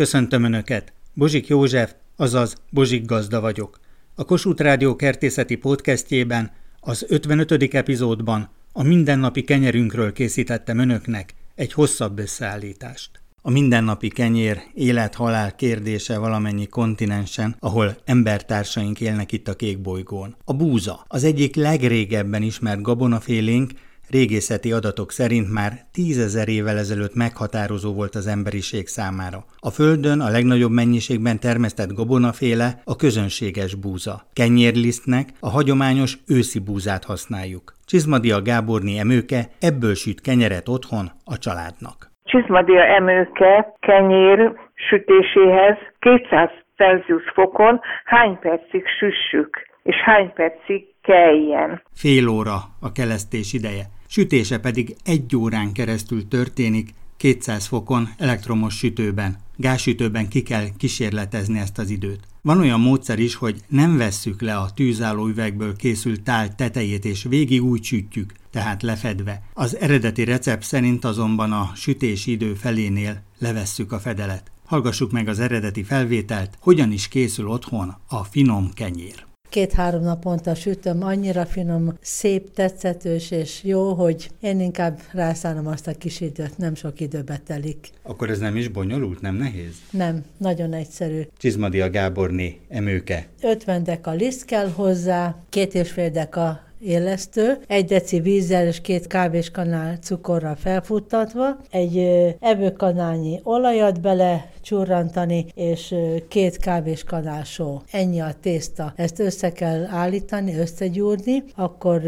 Köszöntöm Önöket! Bozsik József, azaz Bozsik Gazda vagyok. A Kossuth Rádió kertészeti podcastjében, az 55. epizódban a mindennapi kenyerünkről készítettem Önöknek egy hosszabb összeállítást. A mindennapi kenyér élet-halál kérdése valamennyi kontinensen, ahol embertársaink élnek itt a kék bolygón. A búza, az egyik legrégebben ismert gabonafélénk, régészeti adatok szerint már tízezer évvel ezelőtt meghatározó volt az emberiség számára. A Földön a legnagyobb mennyiségben termesztett gabonaféle a közönséges búza. Kenyérlisztnek a hagyományos őszi búzát használjuk. Csizmadia Gáborni emőke ebből süt kenyeret otthon a családnak. Csizmadia emőke kenyér sütéséhez 200 Celsius fokon hány percig süssük, és hány percig keljen. Fél óra a kelesztés ideje. Sütése pedig egy órán keresztül történik 200 fokon elektromos sütőben. Gázsütőben ki kell kísérletezni ezt az időt. Van olyan módszer is, hogy nem vesszük le a tűzálló üvegből készült tál tetejét, és végig úgy sütjük, tehát lefedve. Az eredeti recept szerint azonban a sütési idő felénél levesszük a fedelet. Hallgassuk meg az eredeti felvételt, hogyan is készül otthon a finom kenyér két-három naponta sütöm, annyira finom, szép, tetszetős és jó, hogy én inkább rászállom azt a kis időt, nem sok időbe telik. Akkor ez nem is bonyolult, nem nehéz? Nem, nagyon egyszerű. Csizmadia Gáborné, emőke. 50 deka liszt kell hozzá, két és fél deka élesztő, egy deci vízzel és két kávéskanál cukorral felfuttatva, egy evőkanálnyi olajat bele csurrantani, és két kávéskanál só. Ennyi a tészta. Ezt össze kell állítani, összegyúrni, akkor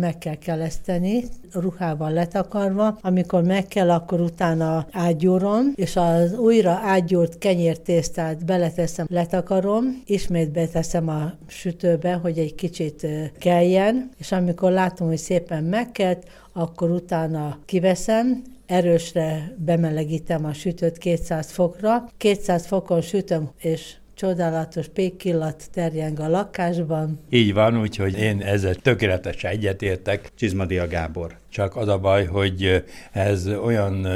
meg kell keleszteni, ruhával letakarva. Amikor meg kell, akkor utána átgyúrom, és az újra átgyúrt kenyértésztát beleteszem, letakarom, ismét beteszem a sütőbe, hogy egy kicsit keljen, és amikor látom, hogy szépen megkelt, akkor utána kiveszem, erősre bemelegítem a sütőt 200 fokra. 200 fokon sütöm, és csodálatos pékillat terjeng a lakásban. Így van, úgyhogy én ezzel tökéletesen egyetértek. Csizmadia Gábor. Csak az a baj, hogy ez olyan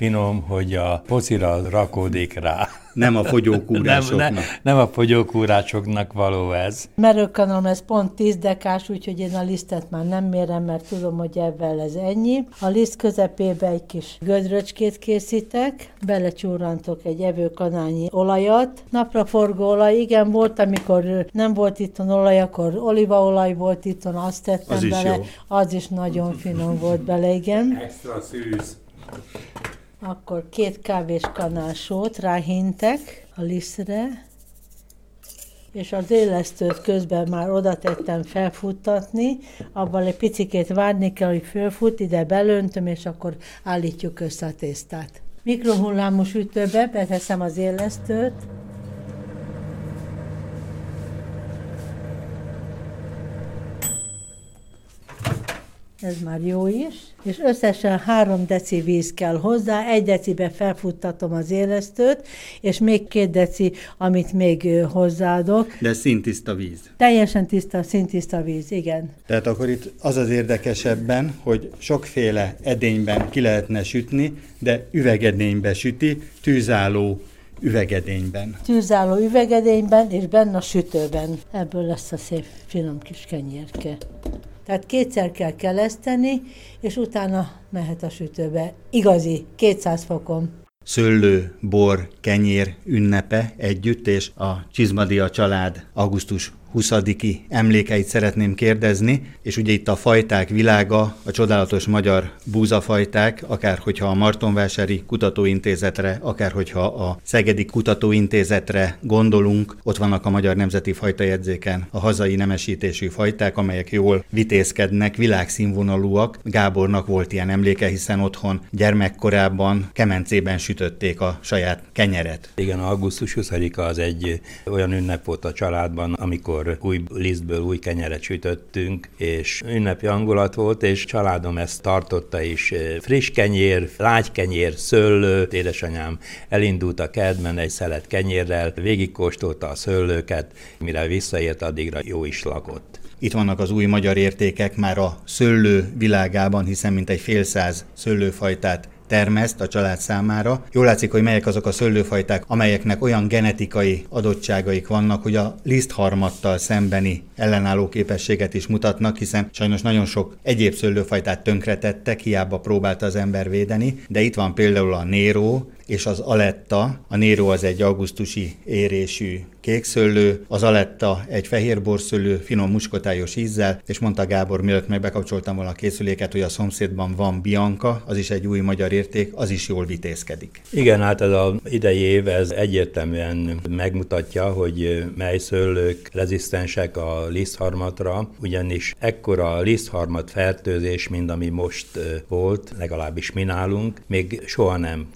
finom, hogy a pocira rakódik rá. Nem a fogyókúrásoknak. Nem, nem, nem a fogyókúrásoknak való ez. Merőkanom, ez pont 10 dekás, úgyhogy én a lisztet már nem mérem, mert tudom, hogy ebben ez ennyi. A liszt közepébe egy kis gödröcskét készítek, belecsúrantok egy evőkanálnyi olajat. Napraforgó olaj, igen, volt, amikor nem volt itt olaj, akkor olívaolaj volt itt, azt tettem az bele. Jó. Az is nagyon finom volt bele, igen. Extra szűz. Akkor két kávés kanásót ráhintek a lisztre, és az élesztőt közben már oda tettem felfuttatni, abban egy picikét várni kell, hogy fölfut, ide belöntöm, és akkor állítjuk össze a tésztát. Mikrohullámú sütőbe beteszem az élesztőt, ez már jó is, és összesen 3 deci víz kell hozzá, egy decibe felfuttatom az élesztőt, és még két deci, amit még hozzáadok. De szintiszta víz. Teljesen tiszta, szintiszta víz, igen. Tehát akkor itt az az érdekesebben, hogy sokféle edényben ki lehetne sütni, de üvegedénybe süti, tűzálló üvegedényben. Tűzálló üvegedényben, és benne a sütőben. Ebből lesz a szép finom kis kenyérke. Tehát kétszer kell keleszteni, és utána mehet a sütőbe. Igazi, 200 fokon. Szőlő, bor, kenyér ünnepe együtt, és a Csizmadia család augusztus 20 emlékeit szeretném kérdezni, és ugye itt a fajták világa, a csodálatos magyar búzafajták, akár hogyha a Martonvásári Kutatóintézetre, akár hogyha a Szegedi Kutatóintézetre gondolunk, ott vannak a Magyar Nemzeti Fajtajegyzéken a hazai nemesítésű fajták, amelyek jól vitézkednek, világszínvonalúak. Gábornak volt ilyen emléke, hiszen otthon gyermekkorában kemencében sütötték a saját kenyeret. Igen, augusztus 20-a az egy olyan ünnep volt a családban, amikor amikor új lisztből új kenyeret sütöttünk, és ünnepi hangulat volt, és családom ezt tartotta is. Friss kenyér, lágy kenyér, szőlő, édesanyám elindult a kertben egy szelet kenyérrel, végigkóstolta a szőlőket, mire visszaért, addigra jó is lakott. Itt vannak az új magyar értékek már a szőlő világában, hiszen mintegy fél száz szőlőfajtát termeszt a család számára. Jól látszik, hogy melyek azok a szőlőfajták, amelyeknek olyan genetikai adottságaik vannak, hogy a lisztharmattal szembeni ellenálló képességet is mutatnak, hiszen sajnos nagyon sok egyéb szőlőfajtát tönkretettek, hiába próbálta az ember védeni, de itt van például a Nero, és az aletta. A Nero az egy augusztusi érésű kékszőlő, az aletta egy fehérborszőlő, finom muskotályos ízzel, és mondta Gábor, mielőtt meg bekapcsoltam volna a készüléket, hogy a szomszédban van Bianca, az is egy új magyar érték, az is jól vitézkedik. Igen, hát ez az idei év ez egyértelműen megmutatja, hogy mely szőlők rezisztensek a lisztharmatra, ugyanis ekkora lisztharmat fertőzés, mint ami most volt, legalábbis mi nálunk, még soha nem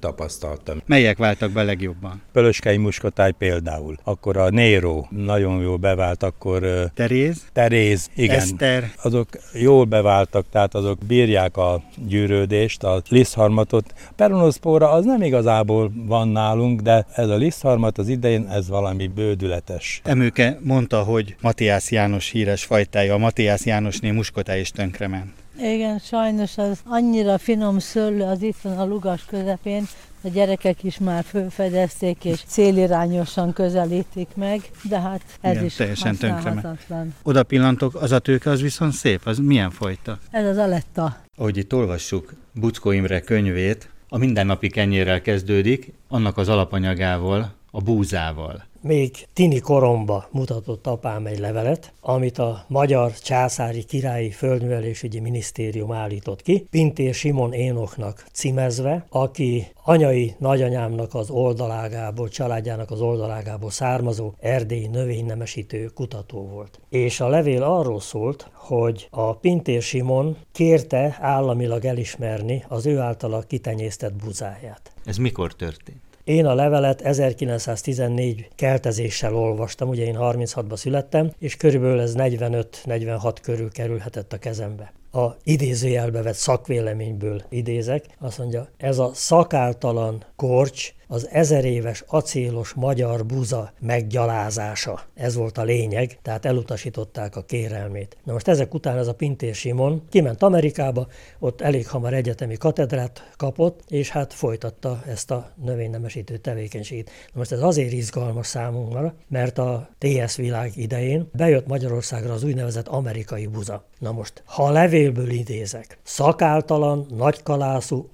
tapasztaltam. Melyek váltak be legjobban? Pölöskei muskotáj például. Akkor a Nero nagyon jól bevált, akkor... Teréz? Teréz, igen. Eszter. Azok jól beváltak, tehát azok bírják a gyűrődést, a lisztharmatot. Peronoszpóra az nem igazából van nálunk, de ez a lisztharmat az idején, ez valami bődületes. Emőke mondta, hogy Matthias János híres fajtája, a Matthias Jánosné muskotály is tönkrement. Igen, sajnos az annyira finom szőlő, az itt van a lugas közepén, a gyerekek is már fölfedezték, és célirányosan közelítik meg, de hát ez Igen, is teljesen használhatatlan. Oda pillantok, az a tőke az viszont szép, az milyen fajta? Ez az aletta. Ahogy itt olvassuk Buckó Imre könyvét, a mindennapi kenyérrel kezdődik, annak az alapanyagával, a búzával még tini koromba mutatott apám egy levelet, amit a Magyar Császári Királyi Földművelésügyi Minisztérium állított ki, Pintér Simon Énoknak címezve, aki anyai nagyanyámnak az oldalágából, családjának az oldalágából származó erdélyi növénynemesítő kutató volt. És a levél arról szólt, hogy a Pintér Simon kérte államilag elismerni az ő általa kitenyésztett buzáját. Ez mikor történt? Én a levelet 1914 keltezéssel olvastam, ugye én 36-ba születtem, és körülbelül ez 45-46 körül kerülhetett a kezembe. A idézőjelbe vett szakvéleményből idézek, azt mondja, ez a szakáltalan korcs az ezer éves acélos magyar buza meggyalázása. Ez volt a lényeg, tehát elutasították a kérelmét. Na most ezek után ez a Pintér Simon kiment Amerikába, ott elég hamar egyetemi katedrát kapott, és hát folytatta ezt a növénynemesítő tevékenységét. Na most ez azért izgalmas számunkra, mert a TS világ idején bejött Magyarországra az úgynevezett amerikai buza. Na most, ha a levélből idézek, szakáltalan, nagykalászú,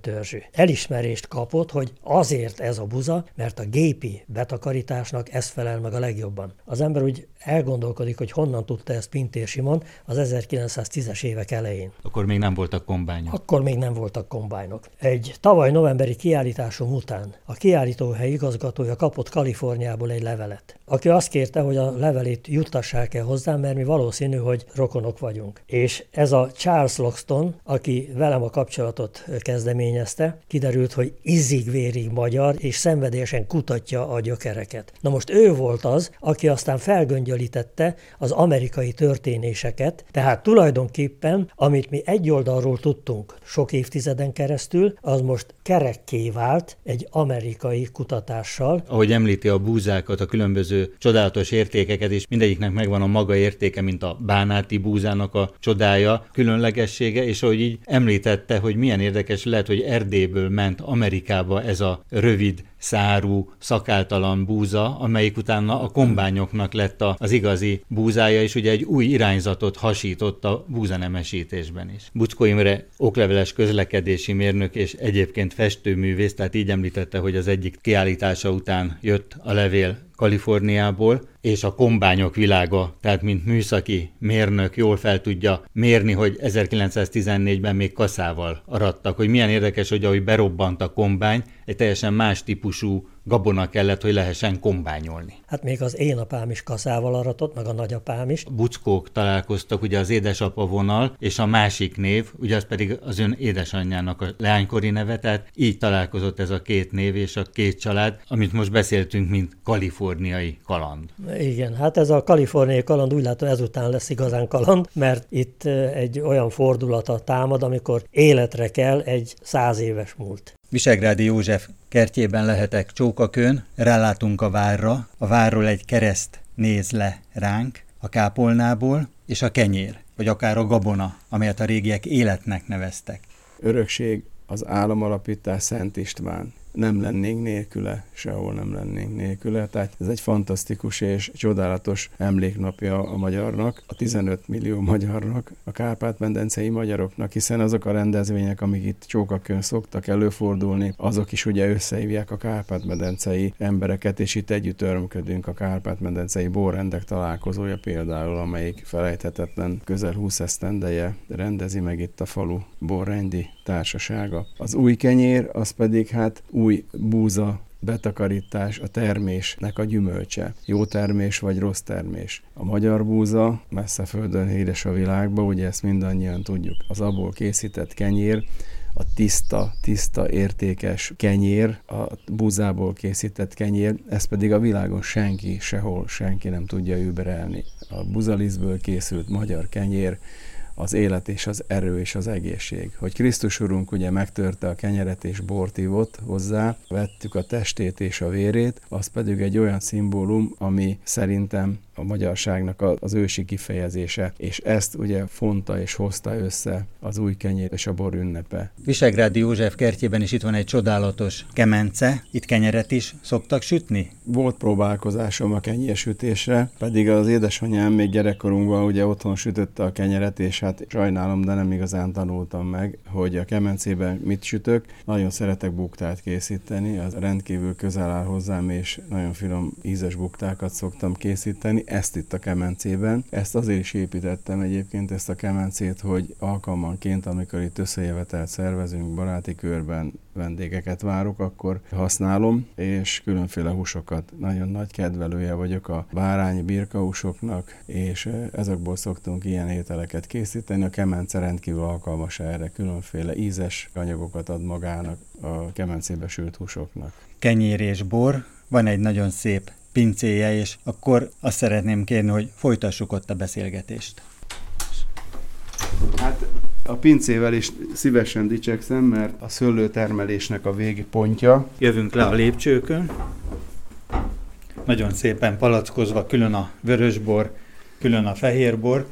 törzsű elismerést kapott, hogy azért ez a buza, mert a gépi betakarításnak ez felel meg a legjobban. Az ember úgy elgondolkodik, hogy honnan tudta ezt Pintér Simon az 1910-es évek elején. Akkor még nem voltak kombányok. Akkor még nem voltak kombányok. Egy tavaly novemberi kiállításom után a kiállítóhely igazgatója kapott Kaliforniából egy levelet, aki azt kérte, hogy a levelét juttassák el hozzám, mert mi valószínű, hogy rokonok vagyunk. És ez a Charles Loxton, aki velem a kapcsolatot kezdeményezte, kiderült, hogy izzig-vérig magyar, és szenvedélyesen kutatja a gyökereket. Na most ő volt az, aki aztán felgöngyölítette az amerikai történéseket, tehát tulajdonképpen, amit mi egy oldalról tudtunk sok évtizeden keresztül, az most kerekké vált egy amerikai kutatással. Ahogy említi a búzákat, a különböző csodálatos értékeket, és mindegyiknek megvan a maga értéke, mint a bánáti búzának a csodája, különlegessége, és ahogy így említette, hogy milyen érdekes lehet, hogy Erdélyből ment Amerikába ez a rövid szárú, szakáltalan búza, amelyik utána a kombányoknak lett az igazi búzája, és ugye egy új irányzatot hasított a búzanemesítésben is. Buckó Imre okleveles közlekedési mérnök és egyébként festőművész, tehát így említette, hogy az egyik kiállítása után jött a levél Kaliforniából, és a kombányok világa, tehát mint műszaki mérnök jól fel tudja mérni, hogy 1914-ben még kaszával arattak, hogy milyen érdekes, hogy ahogy berobbant a kombány, egy teljesen más chaud, gabona kellett, hogy lehessen kombányolni. Hát még az én apám is kaszával aratott, meg a nagyapám is. Buckók találkoztak, ugye az édesapa vonal, és a másik név, ugye az pedig az ön édesanyjának a leánykori neve, tehát így találkozott ez a két név és a két család, amit most beszéltünk, mint kaliforniai kaland. Igen, hát ez a kaliforniai kaland úgy látom ezután lesz igazán kaland, mert itt egy olyan fordulata támad, amikor életre kell egy száz éves múlt. Visegrádi József kertjében lehetek csókakön, rálátunk a várra, a várról egy kereszt néz le ránk, a kápolnából, és a kenyér, vagy akár a gabona, amelyet a régiek életnek neveztek. Örökség az államalapítás Szent István nem lennénk nélküle, sehol nem lennénk nélküle. Tehát ez egy fantasztikus és csodálatos emléknapja a magyarnak, a 15 millió magyarnak, a Kárpát-medencei magyaroknak, hiszen azok a rendezvények, amik itt csókakön szoktak előfordulni, azok is ugye összehívják a Kárpát-medencei embereket, és itt együtt örömködünk a Kárpát-medencei borrendek találkozója például, amelyik felejthetetlen közel 20 esztendeje rendezi meg itt a falu borrendi társasága. Az új kenyér, az pedig hát új búza betakarítás a termésnek a gyümölcse. Jó termés vagy rossz termés. A magyar búza messze földön híres a világba, ugye ezt mindannyian tudjuk. Az abból készített kenyér, a tiszta, tiszta, értékes kenyér, a búzából készített kenyér, ez pedig a világon senki, sehol senki nem tudja überelni. A buzalisztből készült magyar kenyér, az élet és az erő és az egészség. Hogy Krisztus Urunk ugye megtörte a kenyeret és bort hozzá, vettük a testét és a vérét, az pedig egy olyan szimbólum, ami szerintem a magyarságnak az ősi kifejezése, és ezt ugye fonta és hozta össze az új kenyér és a bor ünnepe. Visegrádi József kertjében is itt van egy csodálatos kemence, itt kenyeret is szoktak sütni? Volt próbálkozásom a kenyérsütésre, pedig az édesanyám még gyerekkorunkban ugye otthon sütötte a kenyeret, és hát sajnálom, de nem igazán tanultam meg, hogy a kemencében mit sütök. Nagyon szeretek buktát készíteni, az rendkívül közel áll hozzám, és nagyon finom ízes buktákat szoktam készíteni ezt itt a kemencében. Ezt azért is építettem egyébként ezt a kemencét, hogy alkalmanként, amikor itt összejövetelt szervezünk baráti körben, vendégeket várok, akkor használom, és különféle húsokat. Nagyon nagy kedvelője vagyok a bárányi birkahúsoknak, és ezekből szoktunk ilyen ételeket készíteni. A kemence rendkívül alkalmas erre, különféle ízes anyagokat ad magának a kemencébe sült húsoknak. Kenyér és bor, van egy nagyon szép pincéje, és akkor azt szeretném kérni, hogy folytassuk ott a beszélgetést. Hát a pincével is szívesen dicsekszem, mert a szőlőtermelésnek a végpontja. Jövünk le a lépcsőkön. Nagyon szépen palackozva, külön a vörösbor, külön a fehérbor,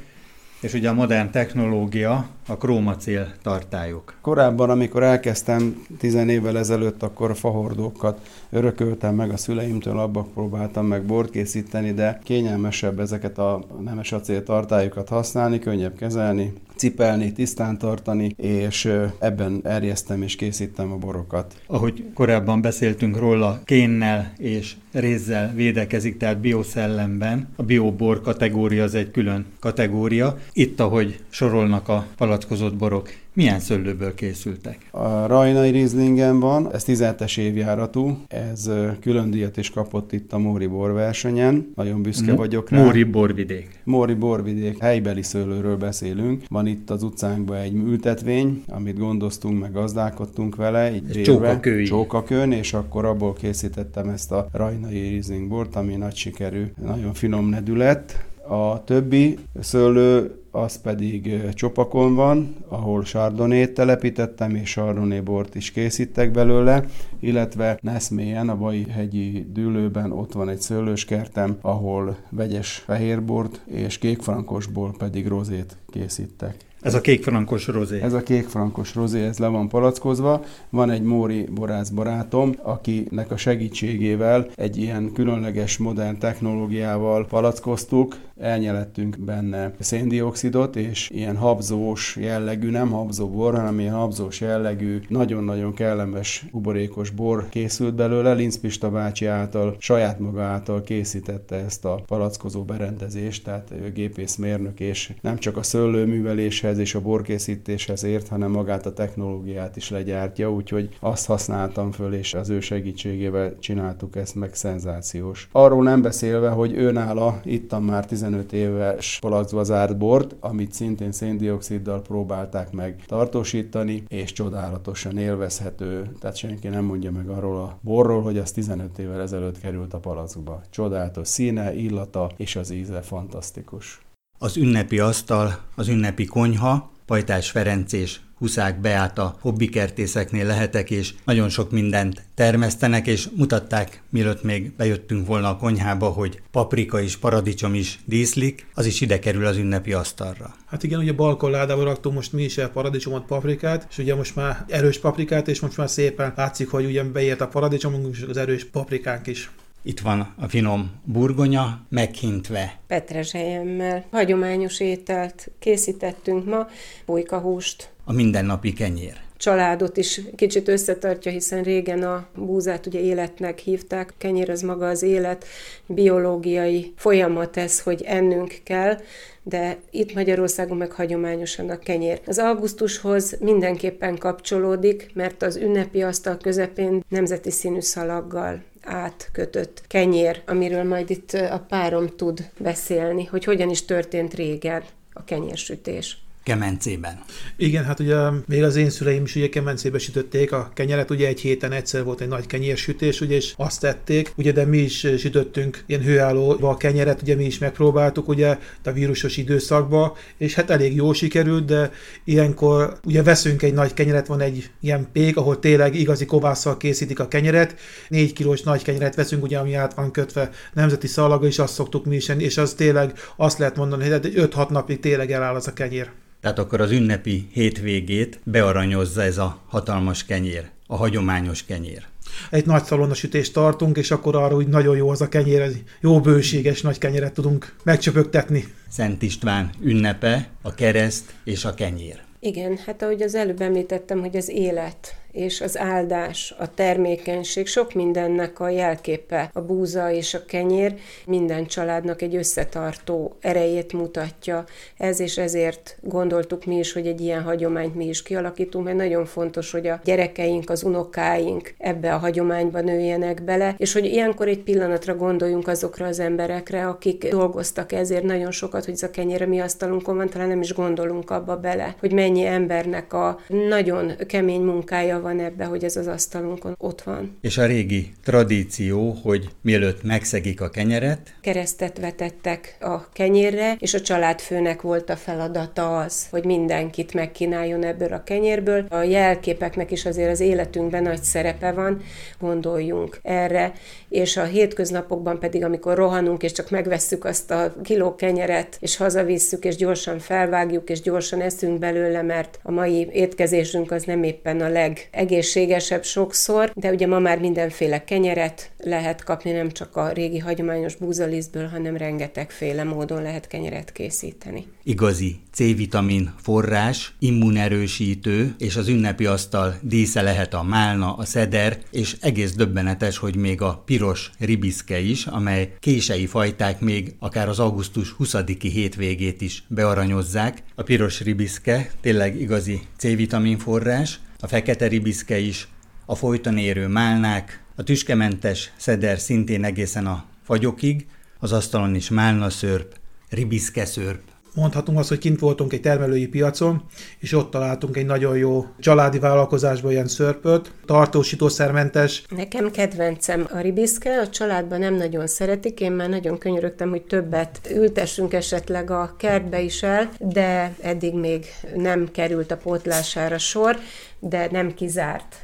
és ugye a modern technológia, a krómacél tartályok. Korábban, amikor elkezdtem tizen évvel ezelőtt, akkor fahordókat örököltem meg a szüleimtől, abba próbáltam meg bort készíteni, de kényelmesebb ezeket a nemes acél tartályokat használni, könnyebb kezelni, cipelni, tisztán tartani, és ebben erjeztem és készítem a borokat. Ahogy korábban beszéltünk róla, kénnel és rézzel védekezik, tehát bioszellemben. A biobor kategória az egy külön kategória. Itt, ahogy sorolnak a palackozott borok, milyen szőlőből készültek? A Rajnai Rizlingen van, ez 17-es évjáratú, ez külön díjat is kapott itt a Móri borversenyen, nagyon büszke Mo- vagyok rá. Móri borvidék. Móri borvidék, helybeli szőlőről beszélünk. Van itt az utcánkban egy ültetvény, amit gondoztunk, meg gazdálkodtunk vele, egy csókakői. csókakőn, és akkor abból készítettem ezt a Rajnai Rizling bort, ami nagy sikerű, nagyon finom nedület. A többi szőlő az pedig Csopakon van, ahol sardonét telepítettem, és sardoné bort is készítek belőle, illetve Neszmélyen, a Bai hegyi dűlőben ott van egy szőlőskertem, ahol vegyes fehérbort és kékfrankosból pedig rozét készítek. Ez a kékfrankos rozé. Ez a kékfrankos rozé, ez le van palackozva. Van egy Móri borász barátom, akinek a segítségével egy ilyen különleges modern technológiával palackoztuk, elnyelettünk benne széndiokszidot, és ilyen habzós jellegű, nem habzó bor, hanem ilyen habzós jellegű, nagyon-nagyon kellemes, buborékos bor készült belőle. Linz Pista bácsi által, saját maga által készítette ezt a palackozó berendezést, tehát ő gépészmérnök, és nem csak a szőlőműveléshez és a borkészítéshez ért, hanem magát a technológiát is legyártja, úgyhogy azt használtam föl, és az ő segítségével csináltuk ezt meg szenzációs. Arról nem beszélve, hogy ő nála ittam már 10 15 éves palacba zárt bort, amit szintén széndioksziddal próbálták meg tartósítani, és csodálatosan élvezhető. Tehát senki nem mondja meg arról a borról, hogy az 15 évvel ezelőtt került a palacba. Csodálatos színe, illata és az íze fantasztikus. Az ünnepi asztal, az ünnepi konyha, Pajtás Ferenc és Huszák Beáta hobbikertészeknél lehetek, és nagyon sok mindent termesztenek, és mutatták, mielőtt még bejöttünk volna a konyhába, hogy paprika és paradicsom is díszlik, az is ide kerül az ünnepi asztalra. Hát igen, ugye balkonládába raktunk most mi is el paradicsomot, paprikát, és ugye most már erős paprikát, és most már szépen látszik, hogy ugye beért a paradicsomunk, és az erős paprikánk is. Itt van a finom burgonya, meghintve. Petrezselyemmel. Hagyományos ételt készítettünk ma, bujkahúst. A mindennapi kenyér családot is kicsit összetartja, hiszen régen a búzát ugye életnek hívták, kenyér az maga az élet, biológiai folyamat ez, hogy ennünk kell, de itt Magyarországon meg hagyományosan a kenyér. Az augusztushoz mindenképpen kapcsolódik, mert az ünnepi asztal közepén nemzeti színű szalaggal átkötött kenyér, amiről majd itt a párom tud beszélni, hogy hogyan is történt régen a kenyérsütés. Kemencében. Igen, hát ugye még az én szüleim is ugye kemencébe sütötték a kenyeret, ugye egy héten egyszer volt egy nagy kenyérsütés, ugye, és azt tették, ugye, de mi is sütöttünk ilyen hőállóba a kenyeret, ugye mi is megpróbáltuk, ugye, a vírusos időszakba, és hát elég jó sikerült, de ilyenkor ugye veszünk egy nagy kenyeret, van egy ilyen pék, ahol tényleg igazi kovásszal készítik a kenyeret, négy kilós nagy kenyeret veszünk, ugye, ami át van kötve nemzeti szalaga, és azt szoktuk mi is, és az tényleg azt lehet mondani, hogy 5-6 napig tényleg eláll az a kenyér. Tehát akkor az ünnepi hétvégét bearanyozza ez a hatalmas kenyér, a hagyományos kenyér. Egy nagy szalonnasütést tartunk, és akkor arra úgy nagyon jó az a kenyér, egy jó bőséges nagy kenyeret tudunk megcsöpögtetni. Szent István ünnepe, a kereszt és a kenyér. Igen, hát ahogy az előbb említettem, hogy az élet és az áldás, a termékenység, sok mindennek a jelképe, a búza és a kenyér minden családnak egy összetartó erejét mutatja. Ez és ezért gondoltuk mi is, hogy egy ilyen hagyományt mi is kialakítunk, mert nagyon fontos, hogy a gyerekeink, az unokáink ebbe a hagyományba nőjenek bele, és hogy ilyenkor egy pillanatra gondoljunk azokra az emberekre, akik dolgoztak ezért nagyon sokat, hogy ez a kenyére mi asztalunkon van, talán nem is gondolunk abba bele, hogy mennyi embernek a nagyon kemény munkája van ebbe, hogy ez az asztalunkon ott van. És a régi tradíció, hogy mielőtt megszegik a kenyeret, keresztet vetettek a kenyérre, és a családfőnek volt a feladata az, hogy mindenkit megkínáljon ebből a kenyérből. A jelképeknek is azért az életünkben nagy szerepe van, gondoljunk erre, és a hétköznapokban pedig, amikor rohanunk, és csak megvesszük azt a kiló kenyeret, és hazavisszük, és gyorsan felvágjuk, és gyorsan eszünk belőle, mert a mai étkezésünk az nem éppen a legegészségesebb sokszor, de ugye ma már mindenféle kenyeret lehet kapni, nem csak a régi hagyományos búzalisztből, hanem rengetegféle módon lehet kenyeret készíteni. Igazi C-vitamin forrás, immunerősítő, és az ünnepi asztal dísze lehet a málna, a szeder, és egész döbbenetes, hogy még a piros ribiszke is, amely kései fajták még akár az augusztus 20-i hétvégét is bearanyozzák. A piros ribiszke tényleg igazi C-vitamin forrás, a fekete ribiszke is, a folyton érő málnák, a tüskementes szeder szintén egészen a fagyokig, az asztalon is málna szörp, ribiszke szörp, mondhatunk azt, hogy kint voltunk egy termelői piacon, és ott találtunk egy nagyon jó családi vállalkozásban ilyen szörpöt, tartósítószermentes. Nekem kedvencem a ribiszke, a családban nem nagyon szeretik, én már nagyon könyörögtem, hogy többet ültessünk esetleg a kertbe is el, de eddig még nem került a pótlására sor, de nem kizárt.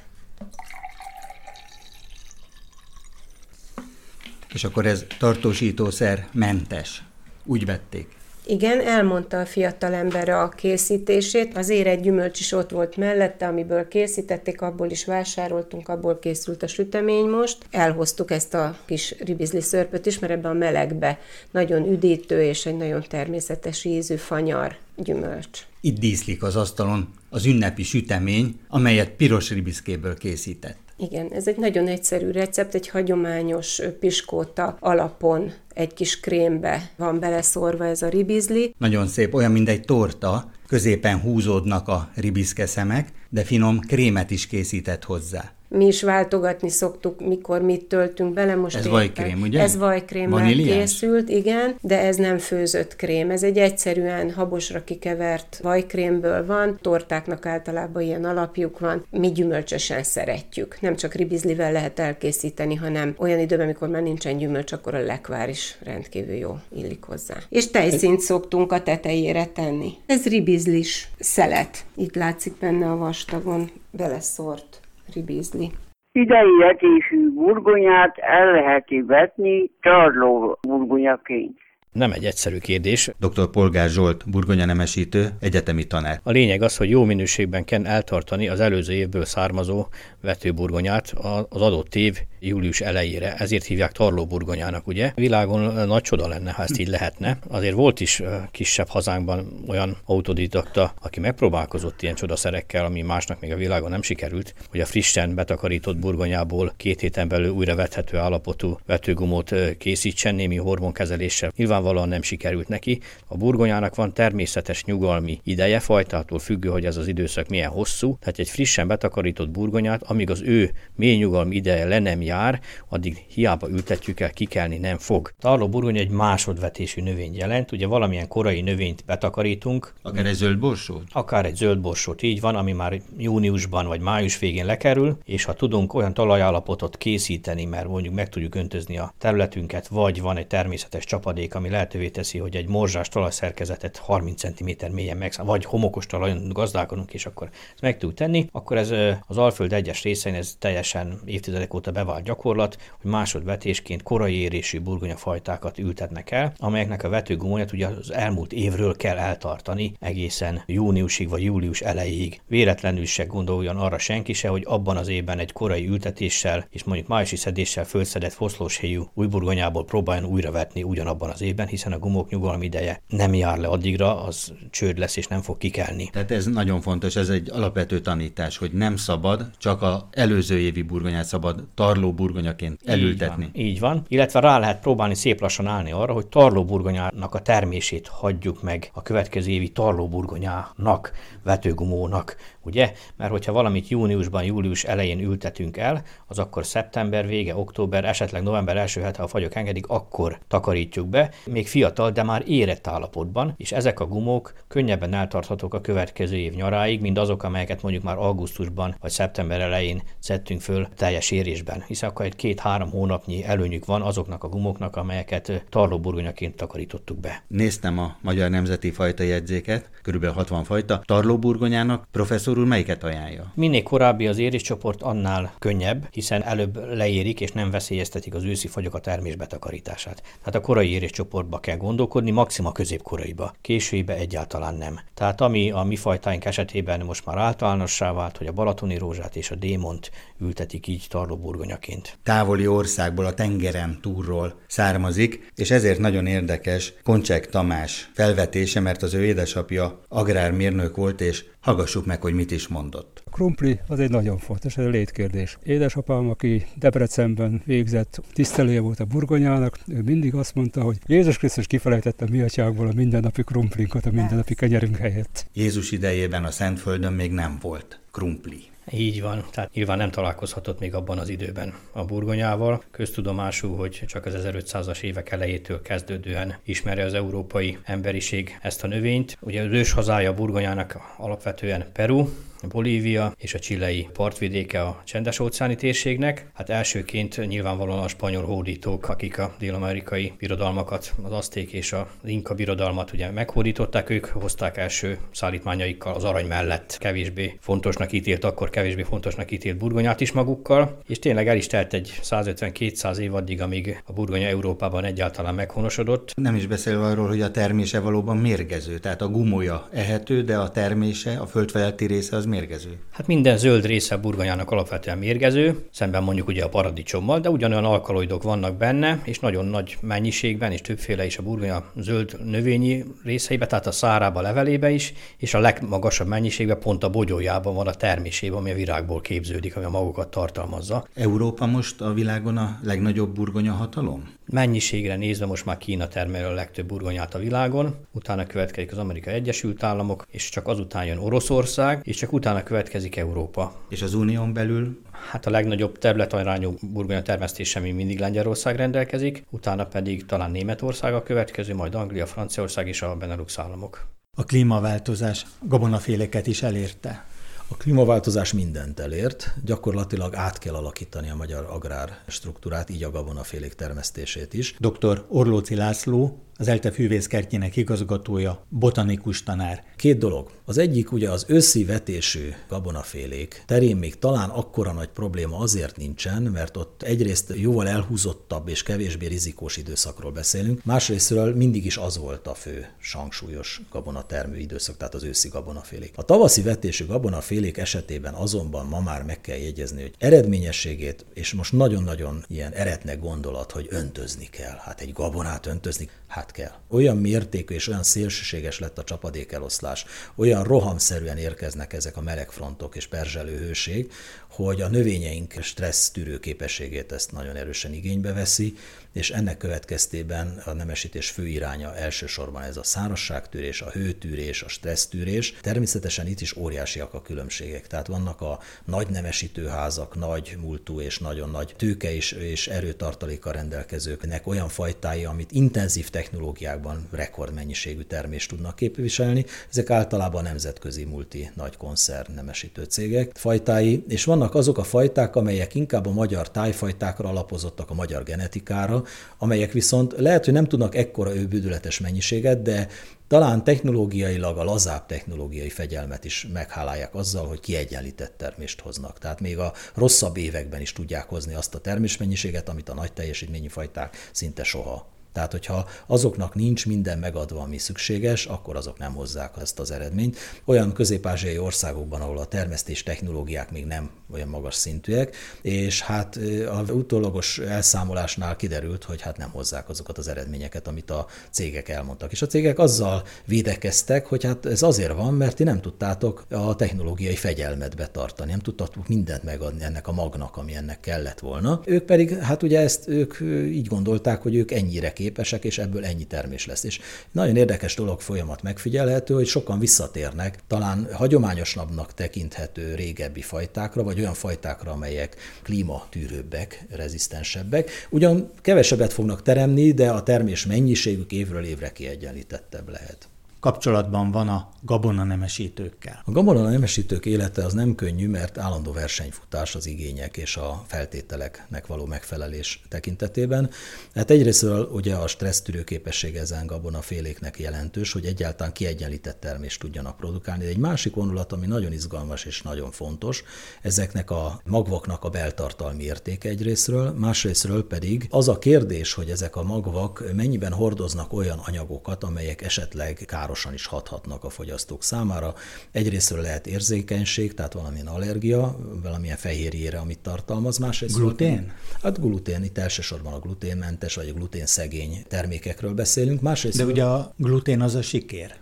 És akkor ez tartósítószer mentes. Úgy vették. Igen, elmondta a fiatal ember a készítését. Az érett gyümölcs is ott volt mellette, amiből készítették, abból is vásároltunk, abból készült a sütemény most. Elhoztuk ezt a kis ribizli szörpöt is, mert ebbe a melegbe nagyon üdítő és egy nagyon természetes ízű fanyar gyümölcs. Itt díszlik az asztalon az ünnepi sütemény, amelyet piros ribiszkéből készített. Igen, ez egy nagyon egyszerű recept, egy hagyományos piskóta alapon egy kis krémbe van beleszórva ez a ribizli. Nagyon szép, olyan, mint egy torta, középen húzódnak a ribiszke szemek, de finom krémet is készített hozzá. Mi is váltogatni szoktuk, mikor mit töltünk bele. Most ez vajkrém, ugye? Ez vajkrémmel készült, igen, de ez nem főzött krém. Ez egy egyszerűen habosra kikevert vajkrémből van, tortáknak általában ilyen alapjuk van. Mi gyümölcsösen szeretjük. Nem csak ribizlivel lehet elkészíteni, hanem olyan időben, amikor már nincsen gyümölcs, akkor a lekvár is rendkívül jó illik hozzá. És tejszint szoktunk a tetejére tenni. Ez ribizlis szelet. Itt látszik benne a vastagon beleszort ribizli. Idei etésű burgonyát el lehet vetni tarló burgonyaként. Nem egy egyszerű kérdés. Dr. Polgár Zsolt, burgonya nemesítő, egyetemi tanár. A lényeg az, hogy jó minőségben kell eltartani az előző évből származó vetőburgonyát az adott év július elejére. Ezért hívják tarlóburgonyának, ugye? Világon nagy csoda lenne, ha ezt így lehetne. Azért volt is kisebb hazánkban olyan autodidakta, aki megpróbálkozott ilyen csodaszerekkel, ami másnak még a világon nem sikerült, hogy a frissen betakarított burgonyából két héten belül újra vethető állapotú vetőgumót készítsen némi hormonkezeléssel. Nyilvánvalóan nem sikerült neki. A burgonyának van természetes nyugalmi ideje, fajtától függő, hogy ez az időszak milyen hosszú. Tehát egy frissen betakarított burgonyát, amíg az ő mély nyugalmi ideje le nem jár, addig hiába ültetjük el, kikelni nem fog. Tarló burgony egy másodvetésű növény jelent, ugye valamilyen korai növényt betakarítunk. Akár egy zöld borsót? Akár egy zöld borsót, így van, ami már júniusban vagy május végén lekerül, és ha tudunk olyan talajállapotot készíteni, mert mondjuk meg tudjuk öntözni a területünket, vagy van egy természetes csapadék, ami lehetővé teszi, hogy egy morzsás talajszerkezetet 30 cm mélyen meg, vagy homokos talajon gazdálkodunk, és akkor ezt meg tudjuk tenni, akkor ez az Alföld egyes részein ez teljesen évtizedek óta bevált gyakorlat, hogy másodvetésként korai érésű burgonyafajtákat ültetnek el, amelyeknek a vetőgumóját ugye az elmúlt évről kell eltartani egészen júniusig vagy július elejéig. Véletlenül se gondoljon arra senki se, hogy abban az évben egy korai ültetéssel és mondjuk májusi szedéssel fölszedett foszlóshéjú új burgonyából próbáljon újra vetni ugyanabban az évben, hiszen a gumók nyugalmi ideje nem jár le addigra, az csőd lesz és nem fog kikelni. Tehát ez nagyon fontos, ez egy alapvető tanítás, hogy nem szabad, csak a előző évi burgonyát szabad tarló tarlóburgonyaként elültetni. Így van, így van, illetve rá lehet próbálni szép lassan állni arra, hogy tarlóburgonyának a termését hagyjuk meg a következő évi tarlóburgonyának, vetőgumónak, ugye? Mert hogyha valamit júniusban, július elején ültetünk el, az akkor szeptember vége, október, esetleg november első hete, ha a fagyok engedik, akkor takarítjuk be, még fiatal, de már érett állapotban, és ezek a gumók könnyebben eltarthatók a következő év nyaráig, mint azok, amelyeket mondjuk már augusztusban vagy szeptember elején szedtünk föl teljes érésben, hiszen akkor egy két-három hónapnyi előnyük van azoknak a gumoknak, amelyeket tarlóburgonyaként takarítottuk be. Néztem a Magyar Nemzeti Fajta jegyzéket, körülbelül 60 fajta. Tarlóburgonyának professzor úr melyiket ajánlja? Minél korábbi az éréscsoport, annál könnyebb, hiszen előbb leérik és nem veszélyeztetik az őszi fagyok a termés betakarítását. Tehát a korai éréscsoportba kell gondolkodni, maxima középkoraiba. Későibe egyáltalán nem. Tehát ami a mi fajtáink esetében most már általánossá vált, hogy a balatoni rózsát és a démont ültetik így tarlóburgonyaként. Távoli országból, a tengeren túlról származik, és ezért nagyon érdekes Koncsek Tamás felvetése, mert az ő édesapja agrármérnök volt, és hallgassuk meg, hogy mit is mondott. A krumpli az egy nagyon fontos, ez a létkérdés. Édesapám, aki Debrecenben végzett, tisztelője volt a burgonyának, ő mindig azt mondta, hogy Jézus Krisztus kifelejtette mi atyákból a mindennapi krumplinkat a mindennapi kenyerünk helyett. Jézus idejében a Szentföldön még nem volt krumpli. Így van, tehát nyilván nem találkozhatott még abban az időben a burgonyával. Köztudomású, hogy csak az 1500-as évek elejétől kezdődően ismeri az európai emberiség ezt a növényt. Ugye az ős hazája burgonyának alapvetően Peru, Bolívia és a csilei partvidéke a csendes óceáni térségnek. Hát elsőként nyilvánvalóan a spanyol hódítók, akik a dél-amerikai birodalmakat, az azték és az inka birodalmat ugye meghódították, ők hozták első szállítmányaikkal az arany mellett kevésbé fontosnak ítélt, akkor kevésbé fontosnak ítélt burgonyát is magukkal, és tényleg el is telt egy 150-200 év addig, amíg a burgonya Európában egyáltalán meghonosodott. Nem is beszélve arról, hogy a termése valóban mérgező, tehát a gumója ehető, de a termése, a földfeletti része az mérgező? Hát minden zöld része a burgonyának alapvetően mérgező, szemben mondjuk ugye a paradicsommal, de ugyanolyan alkaloidok vannak benne, és nagyon nagy mennyiségben, és többféle is a burgonya zöld növényi részeibe, tehát a szárába, levelébe is, és a legmagasabb mennyiségben pont a bogyójában van a termésében, ami a virágból képződik, ami a magukat tartalmazza. Európa most a világon a legnagyobb burgonya hatalom? Mennyiségre nézve most már Kína termel a legtöbb burgonyát a világon, utána következik az Amerikai Egyesült Államok, és csak azután jön Oroszország, és csak utána következik Európa. És az unión belül? Hát a legnagyobb területarányú burgonya termesztése még mindig Lengyelország rendelkezik, utána pedig talán Németország a következő, majd Anglia, Franciaország és a Benelux államok. A klímaváltozás gabonaféleket is elérte. A klímaváltozás mindent elért, gyakorlatilag át kell alakítani a magyar agrár struktúrát, így a gabonafélék termesztését is. Dr. Orlóci László, az ELTE fűvészkertjének igazgatója, botanikus tanár. Két dolog. Az egyik ugye az őszi vetésű gabonafélék terén még talán akkora nagy probléma azért nincsen, mert ott egyrészt jóval elhúzottabb és kevésbé rizikós időszakról beszélünk, másrésztről mindig is az volt a fő sangsúlyos gabonatermő időszak, tehát az őszi gabonafélék. A tavaszi vetésű gabonafélék esetében azonban ma már meg kell jegyezni, hogy eredményességét, és most nagyon-nagyon ilyen eretnek gondolat, hogy öntözni kell. Hát egy gabonát öntözni, hát kell. Olyan mértékű és olyan szélsőséges lett a csapadékeloszlás, olyan rohamszerűen érkeznek ezek a melegfrontok és perzselő hőség, hogy a növényeink stressz tűrő képességét ezt nagyon erősen igénybe veszi, és ennek következtében a nemesítés fő iránya elsősorban ez a szárazságtűrés, a hőtűrés, a stressztűrés. Természetesen itt is óriásiak a különbségek. Tehát vannak a nagy nemesítőházak, nagy múltú és nagyon nagy tőke és, és erőtartaléka rendelkezőknek olyan fajtái, amit intenzív technológiákban rekordmennyiségű termést tudnak képviselni. Ezek általában nemzetközi multi nagy koncern nemesítő cégek fajtái, és vannak azok a fajták, amelyek inkább a magyar tájfajtákra alapozottak, a magyar genetikára, amelyek viszont lehet, hogy nem tudnak ekkora őbüdületes mennyiséget, de talán technológiailag a lazább technológiai fegyelmet is meghálálják azzal, hogy kiegyenlített termést hoznak. Tehát még a rosszabb években is tudják hozni azt a termésmennyiséget, amit a nagy teljesítményű fajták szinte soha tehát, hogyha azoknak nincs minden megadva, ami szükséges, akkor azok nem hozzák ezt az eredményt. Olyan közép-ázsiai országokban, ahol a termesztés technológiák még nem olyan magas szintűek, és hát a utólagos elszámolásnál kiderült, hogy hát nem hozzák azokat az eredményeket, amit a cégek elmondtak. És a cégek azzal védekeztek, hogy hát ez azért van, mert ti nem tudtátok a technológiai fegyelmet betartani, nem tudtatok mindent megadni ennek a magnak, ami ennek kellett volna. Ők pedig, hát ugye ezt ők így gondolták, hogy ők ennyire képesek, és ebből ennyi termés lesz. És nagyon érdekes dolog folyamat megfigyelhető, hogy sokan visszatérnek talán hagyományosabbnak tekinthető régebbi fajtákra, vagy olyan fajtákra, amelyek klímatűrőbbek, rezisztensebbek. Ugyan kevesebbet fognak teremni, de a termés mennyiségük évről évre kiegyenlítettebb lehet kapcsolatban van a gabona nemesítőkkel? A gabona nemesítők élete az nem könnyű, mert állandó versenyfutás az igények és a feltételeknek való megfelelés tekintetében. Hát egyrésztről ugye a stressztűrő képesség ezen gabonaféléknek jelentős, hogy egyáltalán kiegyenlített termést tudjanak produkálni. De egy másik vonulat, ami nagyon izgalmas és nagyon fontos, ezeknek a magvaknak a beltartalmi értéke egyrésztről, másrésztről pedig az a kérdés, hogy ezek a magvak mennyiben hordoznak olyan anyagokat, amelyek esetleg kár károsan is hathatnak a fogyasztók számára. Egyrésztről lehet érzékenység, tehát valamilyen allergia, valamilyen fehérjére, amit tartalmaz. Másrészt glutén? Hát glutén, itt elsősorban a gluténmentes vagy a gluténszegény termékekről beszélünk. Másrészt de ugye a glutén az a sikér.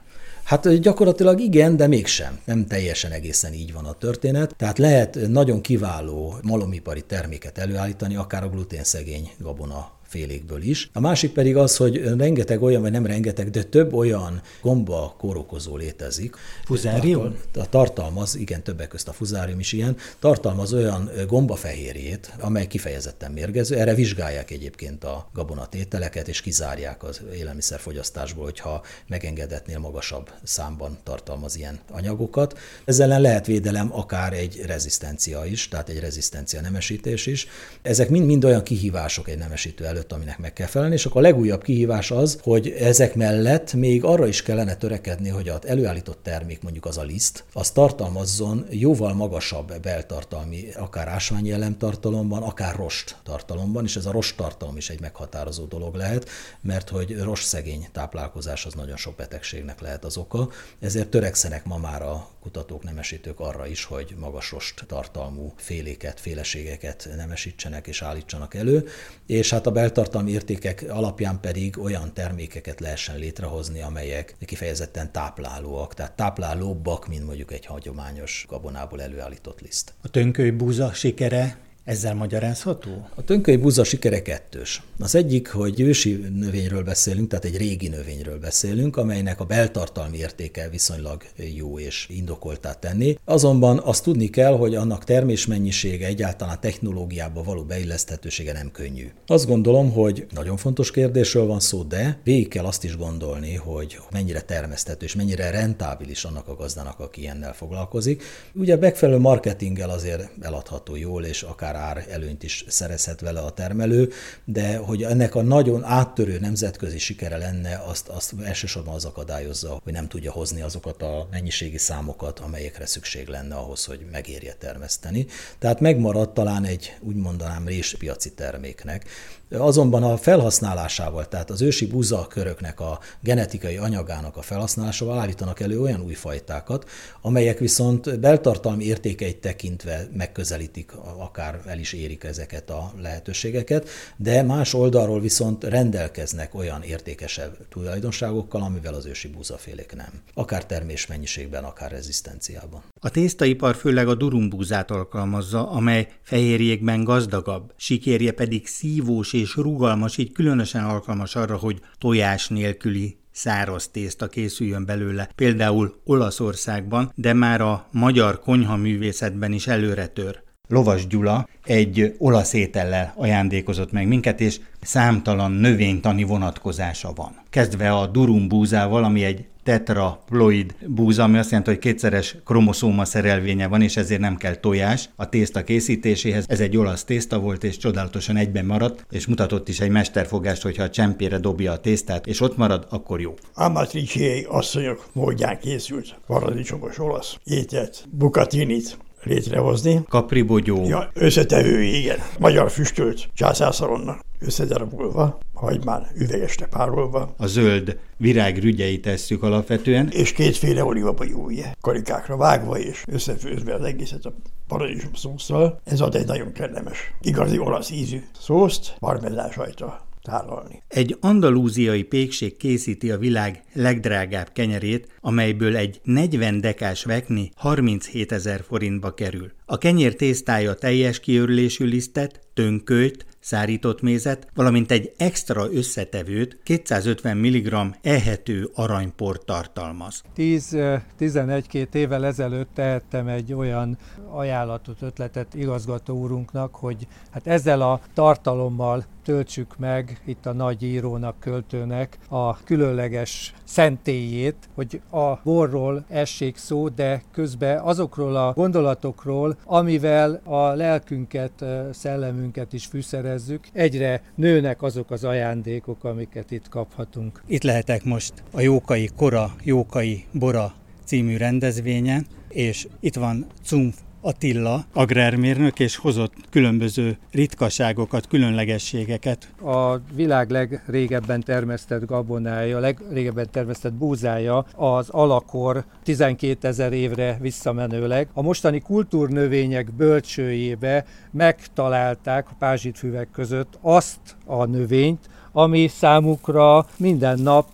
Hát gyakorlatilag igen, de mégsem. Nem teljesen egészen így van a történet. Tehát lehet nagyon kiváló malomipari terméket előállítani, akár a gluténszegény gabona félékből is. A másik pedig az, hogy rengeteg olyan, vagy nem rengeteg, de több olyan gomba kórokozó létezik. Fuzárium? A tartalmaz, igen, többek közt a fuzárium is ilyen, tartalmaz olyan gombafehérjét, amely kifejezetten mérgező. Erre vizsgálják egyébként a gabonatételeket, és kizárják az élelmiszerfogyasztásból, hogyha megengedetnél magasabb számban tartalmaz ilyen anyagokat. Ezzel ellen lehet védelem akár egy rezisztencia is, tehát egy rezisztencia nemesítés is. Ezek mind-mind olyan kihívások egy nemesítő elő előtt, aminek meg kell felelni, és akkor a legújabb kihívás az, hogy ezek mellett még arra is kellene törekedni, hogy az előállított termék, mondjuk az a liszt, az tartalmazzon jóval magasabb beltartalmi, akár ásványi elemtartalomban, akár rost tartalomban, és ez a rost tartalom is egy meghatározó dolog lehet, mert hogy rost szegény táplálkozás az nagyon sok betegségnek lehet az oka, ezért törekszenek ma már a kutatók, nemesítők arra is, hogy magas rost tartalmú féléket, féleségeket nemesítsenek és állítsanak elő, és hát a beltartalmi értékek alapján pedig olyan termékeket lehessen létrehozni, amelyek kifejezetten táplálóak, tehát táplálóbbak, mint mondjuk egy hagyományos gabonából előállított liszt. A tönköly búza sikere Ezzel magyarázható? A tönköly búza sikere kettős. Az egyik, hogy ősi növényről beszélünk, tehát egy régi növényről beszélünk, amelynek a beltartalmi értéke viszonylag jó és indokoltá tenni. Azonban azt tudni kell, hogy annak termésmennyisége, egyáltalán a technológiába való beilleszthetősége nem könnyű. Azt gondolom, hogy nagyon fontos kérdésről van szó, de végig kell azt is gondolni, hogy mennyire termeszthető és mennyire rentábilis annak a gazdának, aki ilyennel foglalkozik. Ugye megfelelő marketinggel azért eladható jól, és akár ár előnyt is szerezhet vele a termelő, de hogy ennek a nagyon áttörő nemzetközi sikere lenne, azt, azt elsősorban az akadályozza, hogy nem tudja hozni azokat a mennyiségi számokat, amelyekre szükség lenne ahhoz, hogy megérje termeszteni. Tehát megmaradt talán egy, úgy mondanám, réspiaci terméknek. Azonban a felhasználásával, tehát az ősi buzaköröknek a genetikai anyagának a felhasználásával állítanak elő olyan új fajtákat, amelyek viszont beltartalmi értékeit tekintve megközelítik, akár el is érik ezeket a lehetőségeket, de más oldalról viszont rendelkeznek olyan értékesebb tulajdonságokkal, amivel az ősi búzafélék nem. Akár termésmennyiségben, akár rezisztenciában. A tésztaipar főleg a durumbúzát alkalmazza, amely fehérjékben gazdagabb, sikérje pedig szívós és rugalmas, így különösen alkalmas arra, hogy tojás nélküli száraz tészta készüljön belőle, például Olaszországban, de már a magyar konyhaművészetben is előre tör. Lovas Gyula egy olasz étellel ajándékozott meg minket, és számtalan növénytani vonatkozása van. Kezdve a durum búzával, ami egy tetraploid búza, ami azt jelenti, hogy kétszeres kromoszóma szerelvénye van, és ezért nem kell tojás a tészta készítéséhez. Ez egy olasz tészta volt, és csodálatosan egyben maradt, és mutatott is egy mesterfogást, hogyha a csempére dobja a tésztát, és ott marad, akkor jó. Amatriciei asszonyok módján készült paradicsomos olasz ételt, bukatinit, létrehozni. Kapribogyó. Ja, összetevői, igen. Magyar füstölt császárszalonna összedarabolva, hagymán üvegesre párolva. A zöld virág rügyeit tesszük alapvetően. És kétféle olívabajója, karikákra vágva és összefőzve az egészet a paradicsom szószal. Ez ad egy nagyon kellemes, igazi olasz ízű szószt, parmezán sajta tálalni. Egy andalúziai pékség készíti a világ legdrágább kenyerét, amelyből egy 40 dekás vekni 37 ezer forintba kerül. A kenyér tésztája teljes kiörülésű lisztet, tönkölt, szárított mézet, valamint egy extra összetevőt, 250 mg ehető aranyport tartalmaz. 10-11-2 évvel ezelőtt tehettem egy olyan ajánlatot, ötletet igazgató úrunknak, hogy hát ezzel a tartalommal töltsük meg itt a nagy írónak, költőnek a különleges szentélyét, hogy a borról essék szó, de közben azokról a gondolatokról, amivel a lelkünket, szellemünket is fűszerezzük, egyre nőnek azok az ajándékok, amiket itt kaphatunk. Itt lehetek most a Jókai Kora, Jókai Bora című rendezvényen, és itt van Cumf Attila, agrármérnök, és hozott különböző ritkaságokat, különlegességeket. A világ legrégebben termesztett gabonája, legrégebben termesztett búzája az alakor 12 ezer évre visszamenőleg. A mostani kultúrnövények bölcsőjébe megtalálták a pázsitfüvek között azt a növényt, ami számukra minden nap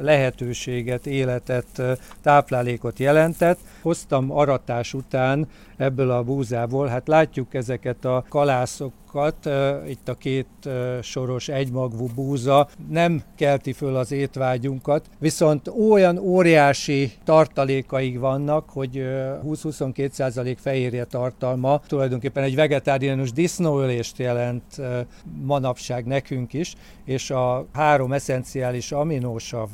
lehetőséget, életet, táplálékot jelentett. Hoztam aratás után ebből a búzából, hát látjuk ezeket a kalászokat, itt a két soros egymagvú búza. Nem kelti föl az étvágyunkat, viszont olyan óriási tartalékaik vannak, hogy 20-22% fehérje tartalma. Tulajdonképpen egy vegetáriánus disznóölést jelent manapság nekünk is, és a három eszenciális aminósav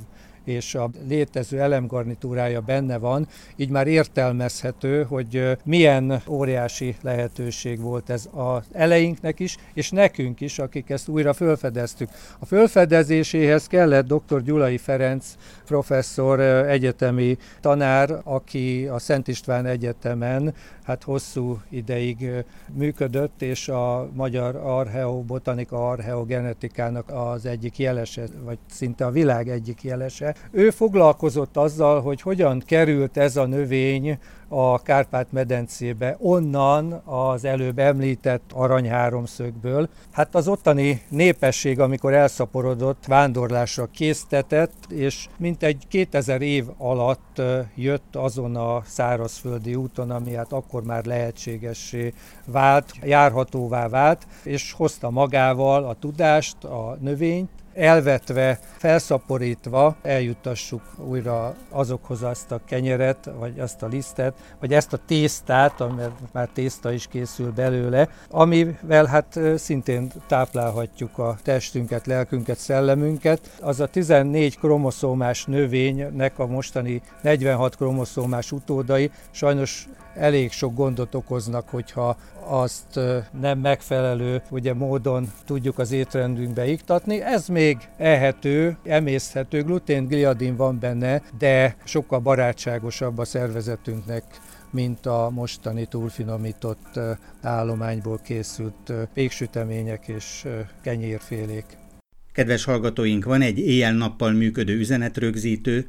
és a létező elemgarnitúrája benne van, így már értelmezhető, hogy milyen óriási lehetőség volt ez az eleinknek is, és nekünk is, akik ezt újra felfedeztük. A felfedezéséhez kellett dr. Gyulai Ferenc professzor, egyetemi tanár, aki a Szent István Egyetemen hát hosszú ideig működött, és a magyar archeobotanika, archeogenetikának az egyik jelese, vagy szinte a világ egyik jelese, ő foglalkozott azzal, hogy hogyan került ez a növény a Kárpát-medencébe, onnan az előbb említett aranyháromszögből. Hát az ottani népesség, amikor elszaporodott, vándorlásra késztetett, és mintegy 2000 év alatt jött azon a szárazföldi úton, ami hát akkor már lehetségessé vált, járhatóvá vált, és hozta magával a tudást, a növényt, elvetve, felszaporítva eljuttassuk újra azokhoz azt a kenyeret, vagy azt a lisztet, vagy ezt a tésztát, mert már tészta is készül belőle, amivel hát szintén táplálhatjuk a testünket, lelkünket, szellemünket. Az a 14 kromoszómás növénynek a mostani 46 kromoszómás utódai sajnos elég sok gondot okoznak, hogyha azt nem megfelelő ugye, módon tudjuk az étrendünkbe iktatni. Ez még ehető, emészhető, glutén, gliadin van benne, de sokkal barátságosabb a szervezetünknek, mint a mostani túlfinomított állományból készült péksütemények és kenyérfélék. Kedves hallgatóink, van egy éjjel-nappal működő üzenetrögzítő,